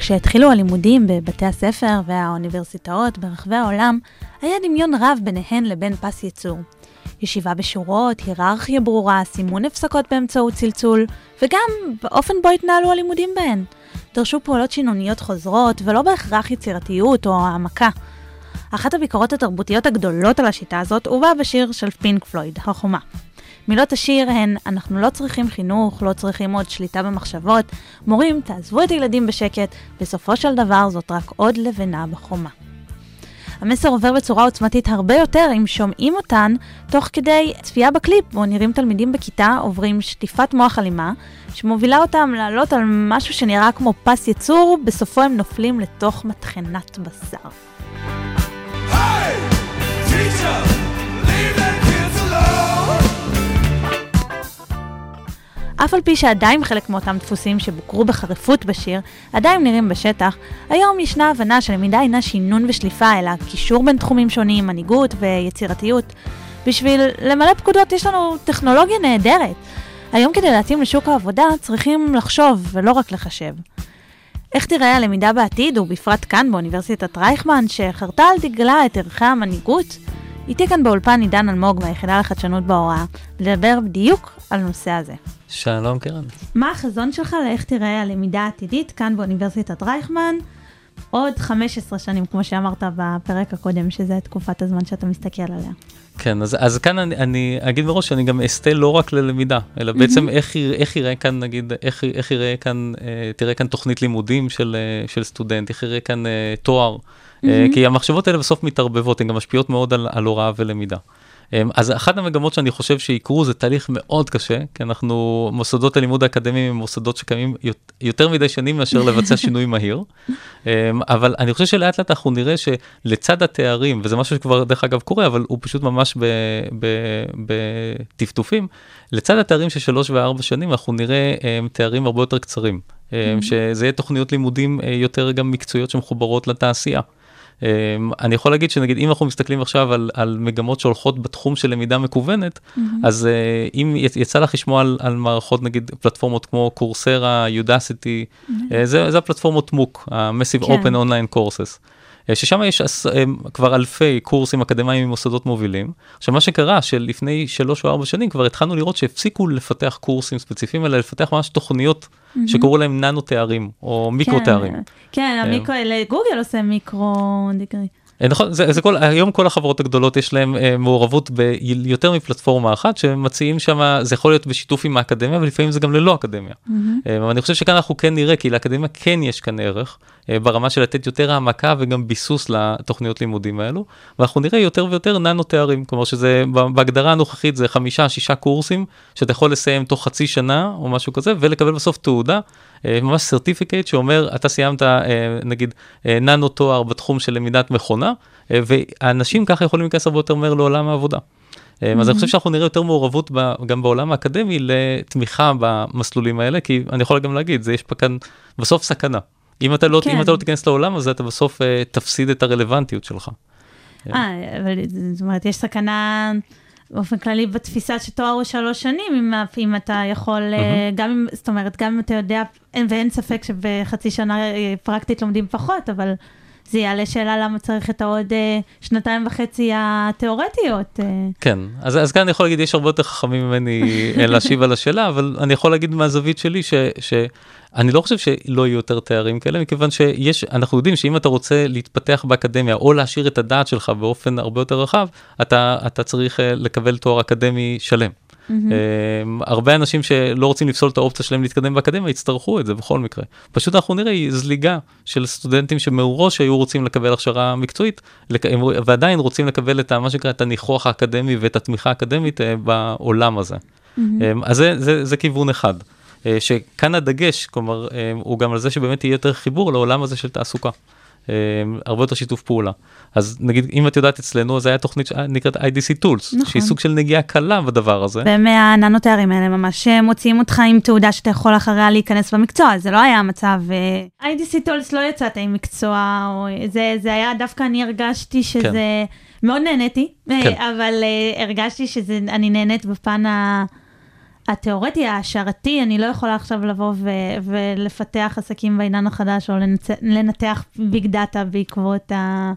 כשהתחילו הלימודים בבתי הספר והאוניברסיטאות ברחבי העולם, היה דמיון רב ביניהן לבין פס ייצור. ישיבה בשורות, היררכיה ברורה, סימון הפסקות באמצעות צלצול, וגם באופן בו התנהלו הלימודים בהן. דרשו פעולות שינוניות חוזרות, ולא בהכרח יצירתיות או העמקה. אחת הביקורות התרבותיות הגדולות על השיטה הזאת הובאה בשיר של פינק פלויד, החומה. מילות השיר הן, אנחנו לא צריכים חינוך, לא צריכים עוד שליטה במחשבות, מורים, תעזבו את הילדים בשקט, בסופו של דבר זאת רק עוד לבנה בחומה. המסר עובר בצורה עוצמתית הרבה יותר אם שומעים אותן תוך כדי צפייה בקליפ, בו נראים תלמידים בכיתה עוברים שטיפת מוח אלימה, שמובילה אותם לעלות על משהו שנראה כמו פס ייצור, בסופו הם נופלים לתוך מטחנת בשר. אף על פי שעדיין חלק מאותם דפוסים שבוקרו בחריפות בשיר, עדיין נראים בשטח, היום ישנה הבנה שלמידה אינה שינון ושליפה, אלא קישור בין תחומים שונים, מנהיגות ויצירתיות. בשביל למלא פקודות יש לנו טכנולוגיה נהדרת. היום כדי להתאים לשוק העבודה צריכים לחשוב ולא רק לחשב. איך תיראה הלמידה בעתיד, ובפרט כאן באוניברסיטת רייכמן, שחרתה על דגלה את ערכי המנהיגות? איתי כאן באולפן עידן אלמוג מהיחידה לחדשנות בהוראה, לדבר בדיוק על נושא הזה. שלום קרן. מה החזון שלך לאיך תיראה הלמידה העתידית כאן באוניברסיטת רייכמן? עוד 15 שנים, כמו שאמרת בפרק הקודם, שזה תקופת הזמן שאתה מסתכל עליה. כן, אז, אז כאן אני, אני אגיד מראש שאני גם אסטה לא רק ללמידה, אלא בעצם איך, איך יראה כאן, נגיד, איך, איך יראה כאן, אה, תראה כאן תוכנית לימודים של, אה, של סטודנט, איך יראה כאן אה, תואר, אה, כי המחשבות האלה בסוף מתערבבות, הן גם משפיעות מאוד על, על הוראה ולמידה. אמ, אז אחת המגמות שאני חושב שיקרו זה תהליך מאוד קשה, כי אנחנו, מוסדות הלימוד האקדמיים הם מוסדות שקיימים יותר מדי שנים מאשר לבצע שינוי מהיר. אמ, אבל אני חושב שלאט לאט אנחנו נראה שלצד התארים, וזה משהו שכבר דרך אגב קורה, אבל הוא פשוט ממש בטפטופים, לצד התארים של שלוש וארבע שנים אנחנו נראה אמ, תארים הרבה יותר קצרים. שזה יהיה תוכניות לימודים אה, יותר גם מקצועיות שמחוברות לתעשייה. אמ, אני יכול להגיד שנגיד אם אנחנו מסתכלים עכשיו על, על מגמות שהולכות בתחום של למידה מקוונת, mm-hmm. אז uh, אם יצא לך לשמוע על, על מערכות נגיד פלטפורמות כמו קורסרה, יודסיטי, mm-hmm. uh, זה, זה הפלטפורמות מוק, ה-Massive כן. Open Online Courses. אה, ששם יש אה, כבר אלפי קורסים אקדמיים ממוסדות מובילים. עכשיו מה שקרה שלפני שלוש או ארבע שנים כבר התחלנו לראות שהפסיקו לפתח קורסים ספציפיים אלא לפתח ממש תוכניות mm-hmm. שקראו להם ננו תארים או מיקרו כן, תארים. כן, המיקרו, גוגל עושה מיקרו דיגרי. אה, נכון, זה, זה כל, היום כל החברות הגדולות יש להם אה, מעורבות ביותר מפלטפורמה אחת שמציעים שם, זה יכול להיות בשיתוף עם האקדמיה ולפעמים זה גם ללא אקדמיה. Mm-hmm. אה, אני חושב שכאן אנחנו כן נראה, כי לאקדמיה כן יש כאן ערך, אה, ברמה של לתת יותר העמקה וגם ביסוס לתוכניות לימודים האלו, ואנחנו נראה יותר ויותר ננו תארים, כלומר שזה בהגדרה הנוכחית זה חמישה, שישה קורסים שאתה יכול לסיים תוך חצי שנה או משהו כזה ולקבל בסוף תעודה. אה, ממש סרטיפיקט שאומר, אתה סיימת אה, נגיד אה, ננו תואר בתחום של למידת מכונה, ואנשים ככה יכולים להיכנס הרבה יותר מהר לעולם העבודה. אז אני חושב שאנחנו נראה יותר מעורבות גם בעולם האקדמי לתמיכה במסלולים האלה, כי אני יכול גם להגיד, זה יש פה כאן בסוף סכנה. אם אתה לא, כן. אם אתה לא תיכנס לעולם הזה, אתה בסוף תפסיד את הרלוונטיות שלך. אה, אבל זאת אומרת, יש סכנה באופן כללי בתפיסה שתואר הוא שלוש שנים, אם, אם אתה יכול, mm-hmm. גם אם, זאת אומרת, גם אם אתה יודע, אין, ואין ספק שבחצי שנה אה, פרקטית לומדים פחות, אבל זה יעלה שאלה למה צריך את העוד אה, שנתיים וחצי התיאורטיות. אה. כן, אז, אז כאן אני יכול להגיד, יש הרבה יותר חכמים ממני להשיב על השאלה, אבל אני יכול להגיד מהזווית שלי ש... ש אני לא חושב שלא יהיו יותר תארים כאלה, מכיוון שיש, אנחנו יודעים שאם אתה רוצה להתפתח באקדמיה או להשאיר את הדעת שלך באופן הרבה יותר רחב, אתה, אתה צריך אה, לקבל תואר אקדמי שלם. Mm-hmm. הרבה אנשים שלא רוצים לפסול את האופציה שלהם להתקדם באקדמיה יצטרכו את זה בכל מקרה. פשוט אנחנו נראה זליגה של סטודנטים שמראש היו רוצים לקבל הכשרה מקצועית ועדיין רוצים לקבל את מה שנקרא את הניחוח האקדמי ואת התמיכה האקדמית אה, בעולם הזה. Mm-hmm. אז זה, זה, זה כיוון אחד. אה, שכאן הדגש, כלומר, אה, הוא גם על זה שבאמת יהיה יותר חיבור לעולם הזה של תעסוקה. אה, הרבה יותר שיתוף פעולה. אז נגיד, אם את יודעת אצלנו, אז היה תוכנית שנקראת IDC Tools, נכון. שהיא סוג של נגיעה קלה בדבר הזה. ומהננו תארים האלה ממש אה, מוציאים אותך עם תעודה שאתה יכול אחריה להיכנס במקצוע, זה לא היה המצב. אה, IDC Tools לא יצאת עם מקצוע, או זה, זה היה דווקא אני הרגשתי שזה, כן. מאוד נהניתי, כן. אבל הרגשתי שאני נהנית בפן ה... התיאורטי, ההשערתי, אני לא יכולה עכשיו לבוא ו- ולפתח עסקים בעידן החדש, או לנצ- לנתח ביג דאטה בעקבות ה...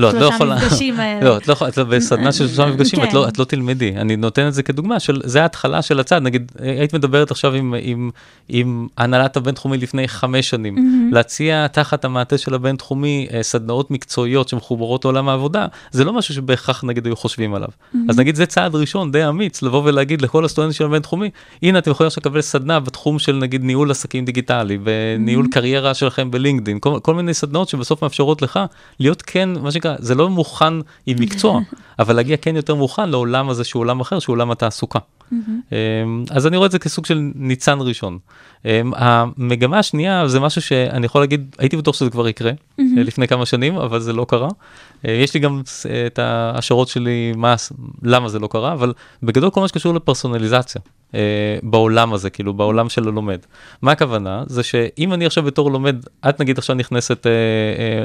לא, את לא יכולה, מפגשים האלה. לא, את לא יכולה, את לא- בסדנה של שלושה מפגשים, את כן. לא- את לא תלמדי. אני נותן את זה כדוגמה של, זה ההתחלה של הצעד, נגיד, היית מדברת עכשיו עם- עם- עם הנהלת הבינתחומי לפני חמש שנים, להציע תחת המעטה של הבינתחומי אה, סדנאות מקצועיות שמחוברות לעולם העבודה, זה לא משהו שבהכרח נגיד היו חושבים עליו. אז נגיד זה צעד ראשון די אמיץ, לבוא ולהגיד לכל הסטודנטים של הבינתחומי, הנה אתם יכולים עכשיו לקבל סדנה בתחום של נגיד ניהול עסקים דיגיטלי, וניהול קריירה שלכם בלינקדאין, כל, כל מיני סדנאות שבסוף מאפשרות לך להיות כן, מה שנקרא, זה לא מוכן עם מקצוע, אבל להגיע כן יותר מוכן לעולם הזה שהוא עולם אחר, שהוא עולם התעסוקה. אמ, אז אני רואה את זה כסוג של ניצן ראשון. אמ, המגמה השנייה זה משהו שאני יכול להגיד, הייתי בטוח שזה כבר יקרה אה, לפני כמה שנים, אבל זה לא קרה. אה, יש לי גם אה, את ההשערות שלי, מה, למה זה לא קרה, אבל בגדול כל מה שקשור לפרסונליזציה. בעולם הזה, כאילו בעולם של הלומד. מה הכוונה? זה שאם אני עכשיו בתור לומד, את נגיד עכשיו נכנסת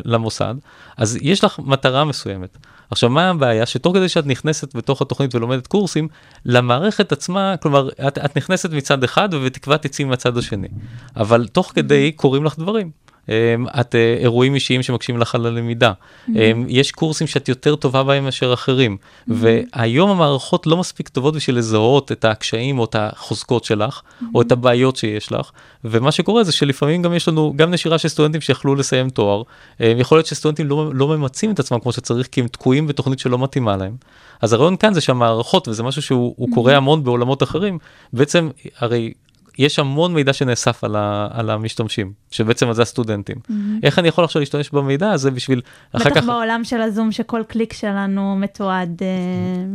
למוסד, אז יש לך מטרה מסוימת. עכשיו, מה הבעיה? שתוך כדי שאת נכנסת בתוך התוכנית ולומדת קורסים, למערכת עצמה, כלומר, את, את נכנסת מצד אחד ובתקווה תצאי מהצד השני. אבל תוך כדי קורים לך דברים. אמ, את אה, אירועים אישיים שמקשים לך על הלמידה. אמ, יש קורסים שאת יותר טובה בהם מאשר אחרים. והיום המערכות לא מספיק טובות בשביל לזהות את הקשיים או את החוזקות שלך, או את הבעיות שיש לך. ומה שקורה זה שלפעמים גם יש לנו גם נשירה של סטודנטים שיכלו לסיים תואר. אמ, יכול להיות שסטודנטים לא, לא ממצים את עצמם כמו שצריך, כי הם תקועים בתוכנית שלא מתאימה להם. אז הרעיון כאן זה שהמערכות, וזה משהו שהוא הוא קורה המון בעולמות אחרים, בעצם, הרי יש המון מידע שנאסף על, ה, על המשתמשים, שבעצם זה הסטודנטים. איך אני יכול עכשיו להשתמש במידע הזה בשביל אחר בטח כך... בעולם של הזום, שכל קליק שלנו מתועד אה,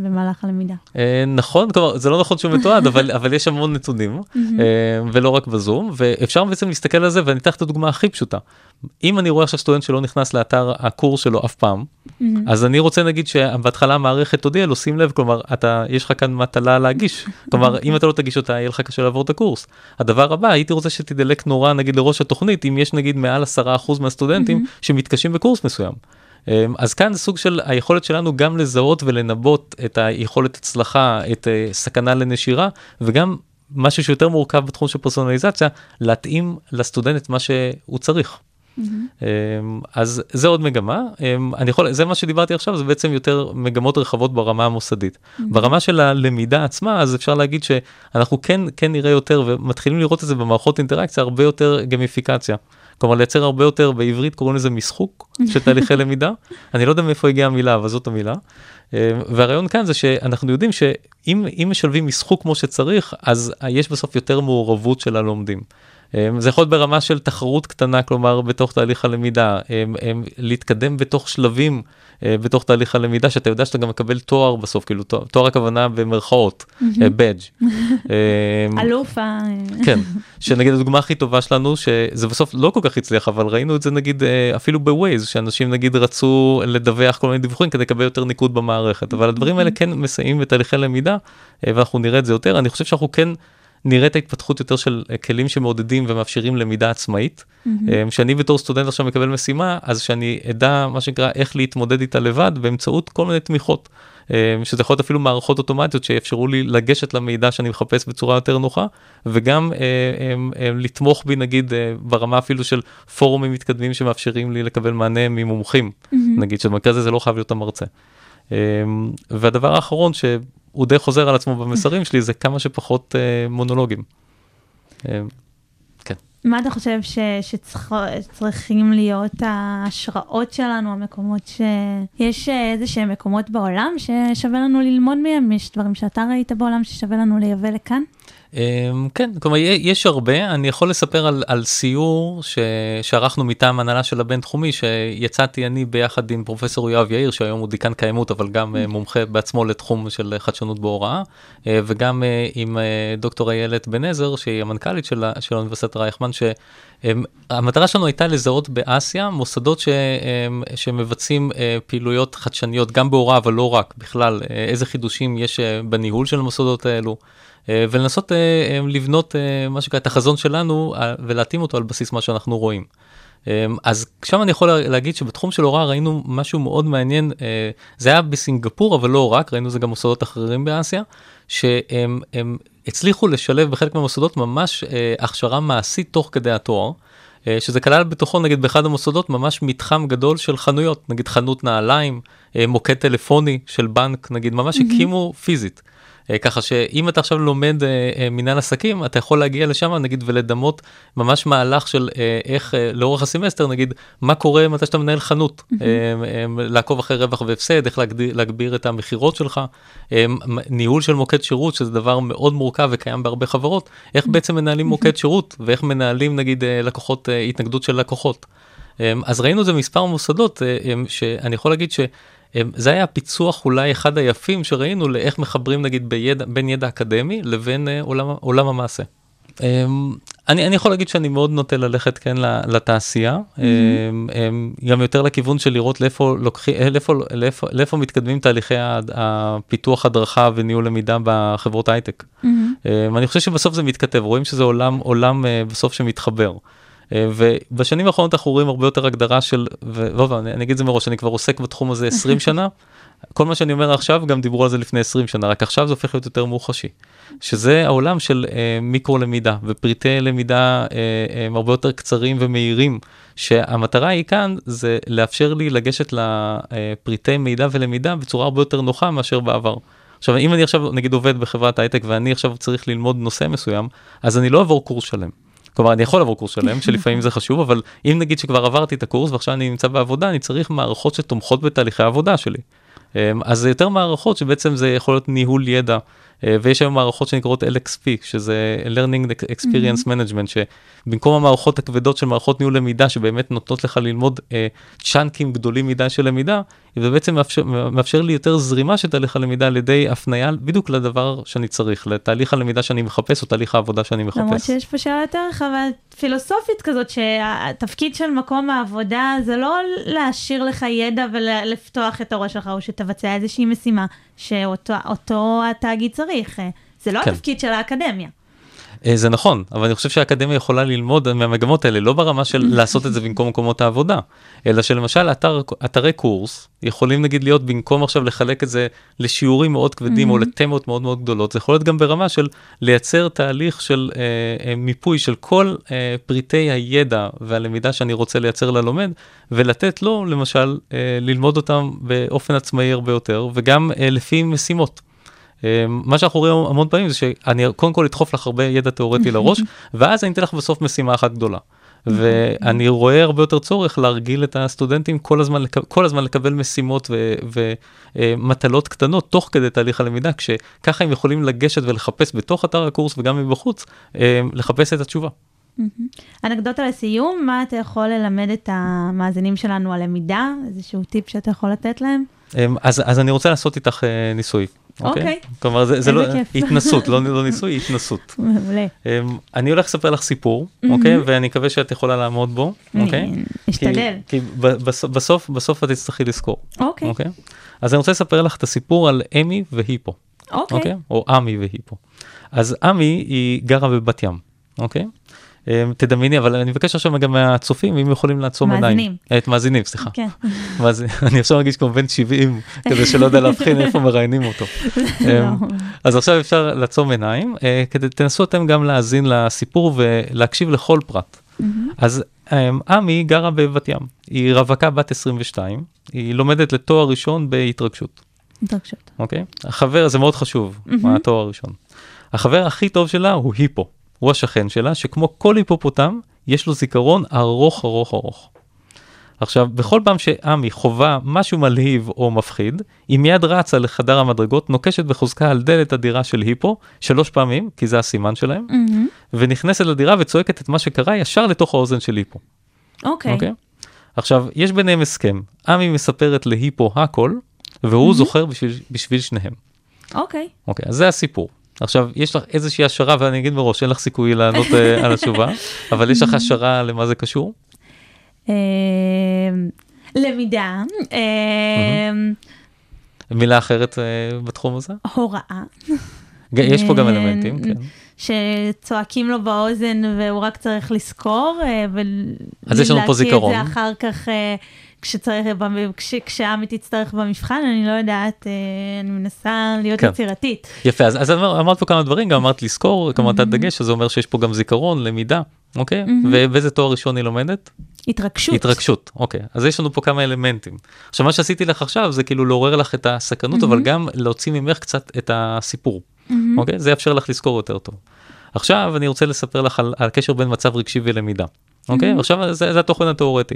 במהלך הלמידה. אה, נכון, כלומר, זה לא נכון שהוא מתועד, אבל, אבל יש המון נתונים, אה, ולא רק בזום, ואפשר בעצם להסתכל על זה, ואני אתן לך את הדוגמה הכי פשוטה. אם אני רואה עכשיו סטודנט שלא נכנס לאתר הקורס שלו אף פעם, אז אני רוצה נגיד שבהתחלה המערכת תודיע לו, שים לב, כלומר, אתה, יש לך כאן מטלה להגיש. כלומר, אם אתה לא תגיש אותה, יהיה לך קשה לעבור את הקורס. הדבר הבא, הייתי רוצה שתדלק נורא, נגיד, לראש התוכנית, אם יש נגיד מעל 10% מהסטודנטים שמתקשים בקורס מסוים. אמ, אז כאן סוג של היכולת שלנו גם לזהות ולנבות את היכולת הצלחה, את אה, סכנה לנשירה, וגם משהו שיותר מורכב בתחום של פרסונליזציה, להתאים לסטודנט מה שהוא צריך. אמ, אז זה עוד מגמה, אמ, אני יכול, זה מה שדיברתי עכשיו, זה בעצם יותר מגמות רחבות ברמה המוסדית. ברמה של הלמידה עצמה, אז אפשר להגיד שאנחנו כן, כן נראה יותר, ומתחילים לראות את זה במערכות אינטראקציה, הרבה יותר גמיפיקציה. כלומר לייצר הרבה יותר, בעברית קוראים לזה משחוק של תהליכי למידה. אני לא יודע מאיפה הגיעה המילה, אבל זאת המילה. אה, והרעיון כאן זה שאנחנו יודעים שאם אם משלבים משחוק כמו שצריך, אז יש בסוף יותר מעורבות של הלומדים. זה יכול להיות ברמה של תחרות קטנה, כלומר בתוך תהליך הלמידה, אה, אה, להתקדם בתוך שלבים אה, בתוך תהליך הלמידה, שאתה יודע שאתה גם מקבל תואר בסוף, כאילו תואר, תואר הכוונה במרכאות, בדג'. אלוף ה... כן, שנגיד הדוגמה הכי טובה שלנו, שזה בסוף לא כל כך הצליח, אבל ראינו את זה נגיד אה, אפילו בווייז, שאנשים נגיד רצו לדווח כל מיני דיווחים כדי לקבל יותר ניקוד במערכת, אבל הדברים האלה כן מסייעים בתהליכי למידה, אה, ואנחנו נראה את זה יותר. אני חושב שאנחנו כן נראה את ההתפתחות יותר של אה, כלים שמעודדים ומאפשרים למידה עצמאית. אה, שאני בתור סטודנט עכשיו מקבל משימה, אז שאני אדע מה שנקרא איך להתמודד איתה לבד באמצעות כל מיני תמיכות. אה, שזה יכול להיות אפילו מערכות אוטומטיות שיאפשרו לי לגשת למידע שאני מחפש בצורה יותר נוחה, וגם אה, אה, אה, לתמוך בי נגיד ברמה אפילו של פורומים מתקדמים שמאפשרים לי לקבל מענה ממומחים, נגיד שבמקרה הזה זה לא חייב להיות המרצה. והדבר האחרון שהוא די חוזר על עצמו במסרים שלי זה כמה שפחות אה, מונולוגים. אה, כן. מה אתה חושב ש, שצריכים להיות ההשראות שלנו, המקומות ש... יש איזה שהם מקומות בעולם ששווה לנו ללמוד מהם? יש דברים שאתה ראית בעולם ששווה לנו לייבא לכאן? אמ, כן, כלומר יש הרבה, אני יכול לספר על, על סיור ש, שערכנו מטעם הנהלה של הבינתחומי, שיצאתי אני ביחד עם פרופסור יואב יאיר, שהיום הוא דיקן קיימות, אבל גם אה, מומחה בעצמו לתחום של חדשנות בהוראה, אה, וגם אה, עם דוקטור איילת בן עזר, שהיא המנכ"לית של, של האוניברסיטת רייכמן, שהמטרה שלנו הייתה לזהות באסיה מוסדות ש, שמבצצים פעילויות חדשניות, גם בהוראה, אבל לא רק, בכלל, איזה חידושים יש בניהול של המוסדות האלו. אה, ולנסות אה, אה, לבנות מה שנקרא את החזון שלנו ולהתאים אותו על בסיס מה שאנחנו רואים. אז שם אני יכול להגיד שבתחום של הוראה ראינו משהו מאוד מעניין, זה היה בסינגפור אבל לא רק, ראינו זה גם מוסדות אחרים באסיה, שהם הצליחו לשלב בחלק מהמוסדות ממש הכשרה מעשית תוך כדי התואר. שזה כלל בתוכו נגיד באחד המוסדות ממש מתחם גדול של חנויות, נגיד חנות נעליים, מוקד טלפוני של בנק, נגיד ממש mm-hmm. הקימו פיזית. אה, ככה שאם אתה עכשיו לומד אה, אה, מנהל עסקים, אתה יכול להגיע לשם נגיד ולדמות ממש מהלך של איך לאורך הסמסטר נגיד מה קורה מתי שאתה מנהל חנות, לעקוב אחרי רווח והפסד, איך להגדיר, להגביר את המכירות שלך, ניהול של מוקד שירות שזה דבר מאוד מורכב וקיים בהרבה חברות, איך בעצם מנהלים מוקד שירות ואיך מנהלים נגיד לקוחות, התנגדות של לקוחות. אז ראינו את זה מספר מוסדות שאני יכול להגיד ש... זה היה פיצוח אולי אחד היפים שראינו לאיך מחברים נגיד בידע, בין ידע אקדמי לבין uh, עולם, עולם המעשה. Um, אני, אני יכול להגיד שאני מאוד נוטה ללכת כן לתעשייה, mm-hmm. um, um, גם יותר לכיוון של לראות לאיפה, לוקחי, לאיפה, לאיפה, לאיפה מתקדמים תהליכי הפיתוח הדרכה וניהול למידה בחברות הייטק. Mm-hmm. אני חושב שבסוף זה מתכתב, רואים שזה עולם, עולם uh, בסוף שמתחבר. אה, ובשנים האחרונות אנחנו רואים הרבה יותר הגדרה של, ולא, אני, אני אגיד את זה מראש, אני כבר עוסק בתחום הזה 20 שנה, כל מה שאני אומר עכשיו גם דיברו על זה לפני 20 שנה, רק עכשיו זה הופך להיות יותר מוחשי. שזה העולם של אה, מיקרו למידה ופריטי למידה אה, הם הרבה יותר קצרים ומהירים, שהמטרה היא כאן זה לאפשר לי לגשת לפריטי מידע ולמידה בצורה הרבה יותר נוחה מאשר בעבר. עכשיו אם אני עכשיו נגיד עובד בחברת הייטק ואני עכשיו צריך ללמוד נושא מסוים, אז אני לא אעבור קורס שלם. כלומר אני יכול לעבור קורס שלם שלפעמים זה חשוב אבל אם נגיד שכבר עברתי את הקורס ועכשיו אני נמצא בעבודה אני צריך מערכות שתומכות בתהליכי העבודה שלי. אמ, אז זה יותר מערכות שבעצם זה יכול להיות ניהול ידע ויש היום מערכות שנקראות LXP שזה learning experience management שבמקום המערכות הכבדות של מערכות ניהול למידה שבאמת נותנות לך ללמוד אה, צ'אנקים גדולים מדי של למידה זה בעצם מאפשר, מאפשר לי יותר זרימה של תהליך הלמידה על ידי הפנייה בדיוק לדבר שאני צריך לתהליך הלמידה שאני מחפש או תהליך העבודה שאני מחפש. למרות שיש פה שאלה יותר רחבה פילוסופית כזאת שהתפקיד של מקום העבודה זה לא להשאיר לך ידע ולפתוח את הראש שלך או שתבצע איזושהי משימה שאותו התאגיד צריך. זה לא כן. התפקיד של האקדמיה. אה, זה נכון, אבל אני חושב שהאקדמיה יכולה ללמוד מהמגמות האלה, לא ברמה של לעשות את זה במקום מקומות העבודה, אלא שלמשל אתר, אתרי קורס יכולים נגיד להיות במקום עכשיו לחלק את זה לשיעורים מאוד כבדים או לתמות מאוד מאוד גדולות, זה יכול להיות גם ברמה של לייצר תהליך של אה, אה, מיפוי של כל אה, פריטי הידע והלמידה שאני רוצה לייצר ללומד, ולתת לו למשל אה, ללמוד אותם באופן עצמאי הרבה יותר, וגם אה, לפי משימות. אמ, מה שאנחנו רואים המון פעמים זה שאני קודם כל אדחוף לך הרבה ידע תיאורטי לראש, ואז אני אתן לך בסוף משימה אחת גדולה. ואני רואה הרבה יותר צורך להרגיל את הסטודנטים כל הזמן, כל הזמן לקבל משימות ומטלות קטנות תוך כדי תהליך הלמידה, כשככה הם יכולים לגשת ולחפש בתוך אתר הקורס וגם מבחוץ, אמ, לחפש את התשובה. אנקדוטה לסיום, מה אתה יכול ללמד את המאזינים שלנו על למידה? איזשהו טיפ שאתה יכול לתת להם? אמ, אז, אז אני רוצה לעשות איתך אה, ניסוי. אוקיי. Okay. כלומר, זה, זה לא, התנסות, לא, לא ניסוי, התנסות. מעולה. Um, אני הולך לספר לך סיפור, אוקיי? Mm-hmm. Okay? ואני מקווה שאת יכולה לעמוד בו, אוקיי? Okay? אשתדל. כי, כי בסוף, בסוף את תצטרכי לזכור. אוקיי. Okay. אוקיי? Okay? אז אני רוצה לספר לך את הסיפור על אמי והיפו. אוקיי. Okay. Okay? או עמי והיפו. אז עמי היא גרה בבת ים, אוקיי? אמ, תדמייני, אבל אני מבקש עכשיו גם מהצופים, אם יכולים לעצום עיניים. מאזינים. את מאזינים, סליחה. כן. אני עכשיו מרגיש כמו בן 70, כדי שלא יודע להבחין איפה מראיינים אותו. לא. אמ, אז עכשיו אפשר לעצום עיניים, אה, כדי תנסו אתם גם להאזין לסיפור ולהקשיב לכל פרט. אז עמי גרה בבת ים, היא רווקה בת 22, היא לומדת לתואר ראשון בהתרגשות. התרגשות. אוקיי? החבר, זה מאוד חשוב, התואר הראשון. החבר הכי טוב שלה הוא היפו. הוא השכן שלה, שכמו כל היפופוטם, יש לו זיכרון ארוך ארוך ארוך. עכשיו, בכל פעם שעמי חווה משהו מלהיב או מפחיד, היא מיד רצה לחדר המדרגות, נוקשת בחוזקה על דלת הדירה של היפו, שלוש פעמים, כי זה הסימן שלהם, מהמם. ונכנסת לדירה וצועקת את מה שקרה ישר לתוך האוזן של היפו. אוקיי. אוקיי? עכשיו, יש ביניהם הסכם. עמי מספרת להיפו הכל, והוא זוכר בשביל, בשביל שניהם. אוקיי. אוקיי, אז זה הסיפור. עכשיו, יש לך איזושהי השערה, ואני אגיד מראש, אין לך סיכוי לענות אה, על התשובה, אבל יש לך השערה למה זה קשור? אה, למידה, אה, מילה אחרת בתחום הזה? הוראה, יש פה גם אלמנטים, כן. שצועקים לו באוזן והוא רק צריך לזכור. ולהקיא את זה אחר כך כשצריך, כש- כשעמי תצטרך במבחן, אני לא יודעת, אה, אני מנסה להיות כן. יצירתית. יפה, אז, אז אמר- אמרת פה כמה דברים, גם אמרת לזכור, כמובן נתת דגש, שזה אומר שיש פה גם זיכרון, למידה, אוקיי? ובאיזה תואר ראשון היא לומדת? התרגשות. התרגשות, אוקיי. אז יש לנו פה כמה אלמנטים. עכשיו, מה שעשיתי לך עכשיו זה כאילו לעורר לך את הסקרנות, אבל גם להוציא ממך קצת את הסיפור, אוקיי? זה יאפשר לך לזכור יותר טוב. עכשיו אני רוצה לספר לך על, על הקשר בין מצב רגשי ולמידה, אוקיי? עכשיו זה, זה התוכן התיאורטי.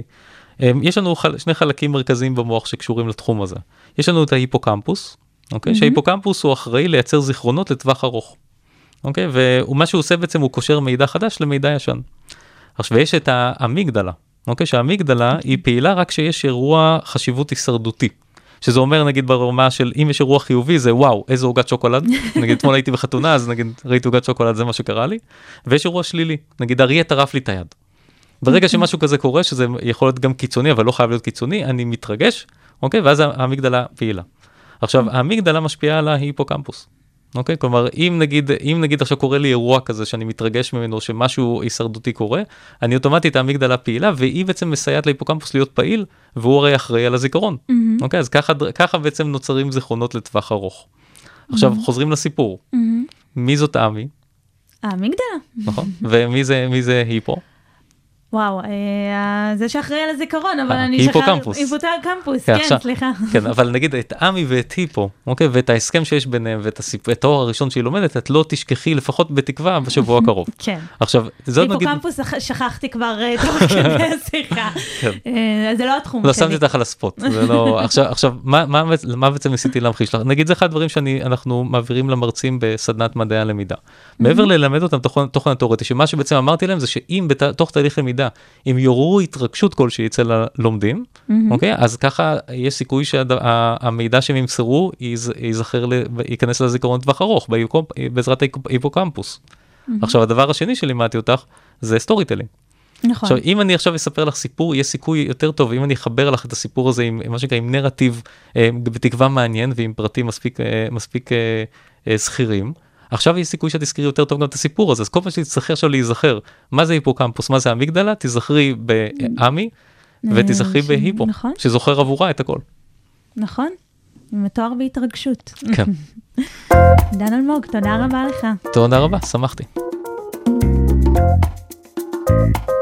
אמ, יש לנו חל, שני חלקים מרכזיים במוח שקשורים לתחום הזה. יש לנו את ההיפוקמפוס, אוקיי? שההיפוקמפוס הוא אחראי לייצר זיכרונות לטווח ארוך. אוקיי? ומה שהוא עושה בעצם הוא קושר מידע חדש למידע ישן. עכשיו ויש את האמיגדלה, אוקיי? שהאמיגדלה היא פעילה רק כשיש אירוע חשיבות הישרדותי. שזה אומר נגיד ברמה של אם יש אירוע חיובי זה וואו איזה עוגת שוקולד נגיד אתמול הייתי בחתונה אז נגיד ראיתי עוגת שוקולד זה מה שקרה לי ויש אירוע שלילי נגיד אריה טרף לי את היד. ברגע שמשהו כזה קורה שזה יכול להיות גם קיצוני אבל לא חייב להיות קיצוני אני מתרגש אוקיי ואז האמיגדלה פעילה. עכשיו האמיגדלה משפיעה על ההיפוקמפוס. אוקיי כלומר אם נגיד אם נגיד עכשיו קורה לי אירוע כזה שאני מתרגש ממנו שמשהו הישרדותי קורה אני אוטומטית האמיגדלה פעילה והיא בעצם מסייעת להיפוקמפוס להיות פעיל והוא הרי אחראי על הזיכרון. אוקיי אז ככה ככה בעצם נוצרים זיכרונות לטווח ארוך. עכשיו חוזרים לסיפור מי זאת עמי האמיגדלה. נכון ומי זה זה היפו וואו, אה, זה שאחראי על הזיכרון, אבל אה, אני היפוקמפוס. היפוקמפוס, כן, כן, עכשיו- סליחה. כן אבל נגיד את עמי ואת היפו אוקיי ואת ההסכם שיש ביניהם ואת את התואר הראשון שהיא לומדת את לא תשכחי לפחות בתקווה בשבוע הקרוב. כן. עכשיו זאת נגיד היפוקמפוס שכ- שכחתי כבר אה, תוך כדי השיחה. כן. אה, זה לא התחום לא שלי. שמתי אותך על הספוט לא עכשיו מה מה בעצ- מה בעצם ניסיתי להמחיש לך נגיד זה אחד הדברים שאני אנחנו מעבירים למרצים בסדנת מדעי הלמידה. מעבר ללמד אותם תוכן התיאורטי שמה שבעצם אמרתי להם זה שאם בתוך תהליך למידה אם יעוררו התרגשות כלשהי אצל הלומדים אוקיי אז ככה יש סיכוי שהמידע שהם ימסרו ייז- ייזכר ייכנס לזיכרון לטווח ארוך בעזרת ההיפוקמפוס. עכשיו הדבר השני שלימדתי אותך זה storytelling. נכון. עכשיו אם אני עכשיו אספר לך סיפור יהיה סיכוי יותר טוב אם אני אחבר לך את הסיפור הזה עם מה שנקרא עם נרטיב אה, בתקווה מעניין ועם פרטים מספיק מספיק אה, זכירים. עכשיו יש סיכוי שתזכרי יותר טוב גם את הסיפור הזה, אז כל פעם שתצטרכי עכשיו להיזכר מה זה היפוקמפוס, מה זה אמיגדלה, תיזכרי בעמי אה, ותיזכרי בהיפו, נכון. שזוכר עבורה את הכל. נכון, מתואר בהתרגשות. כן. דן אלמוג, תודה רבה לך. תודה רבה, שמחתי. thank you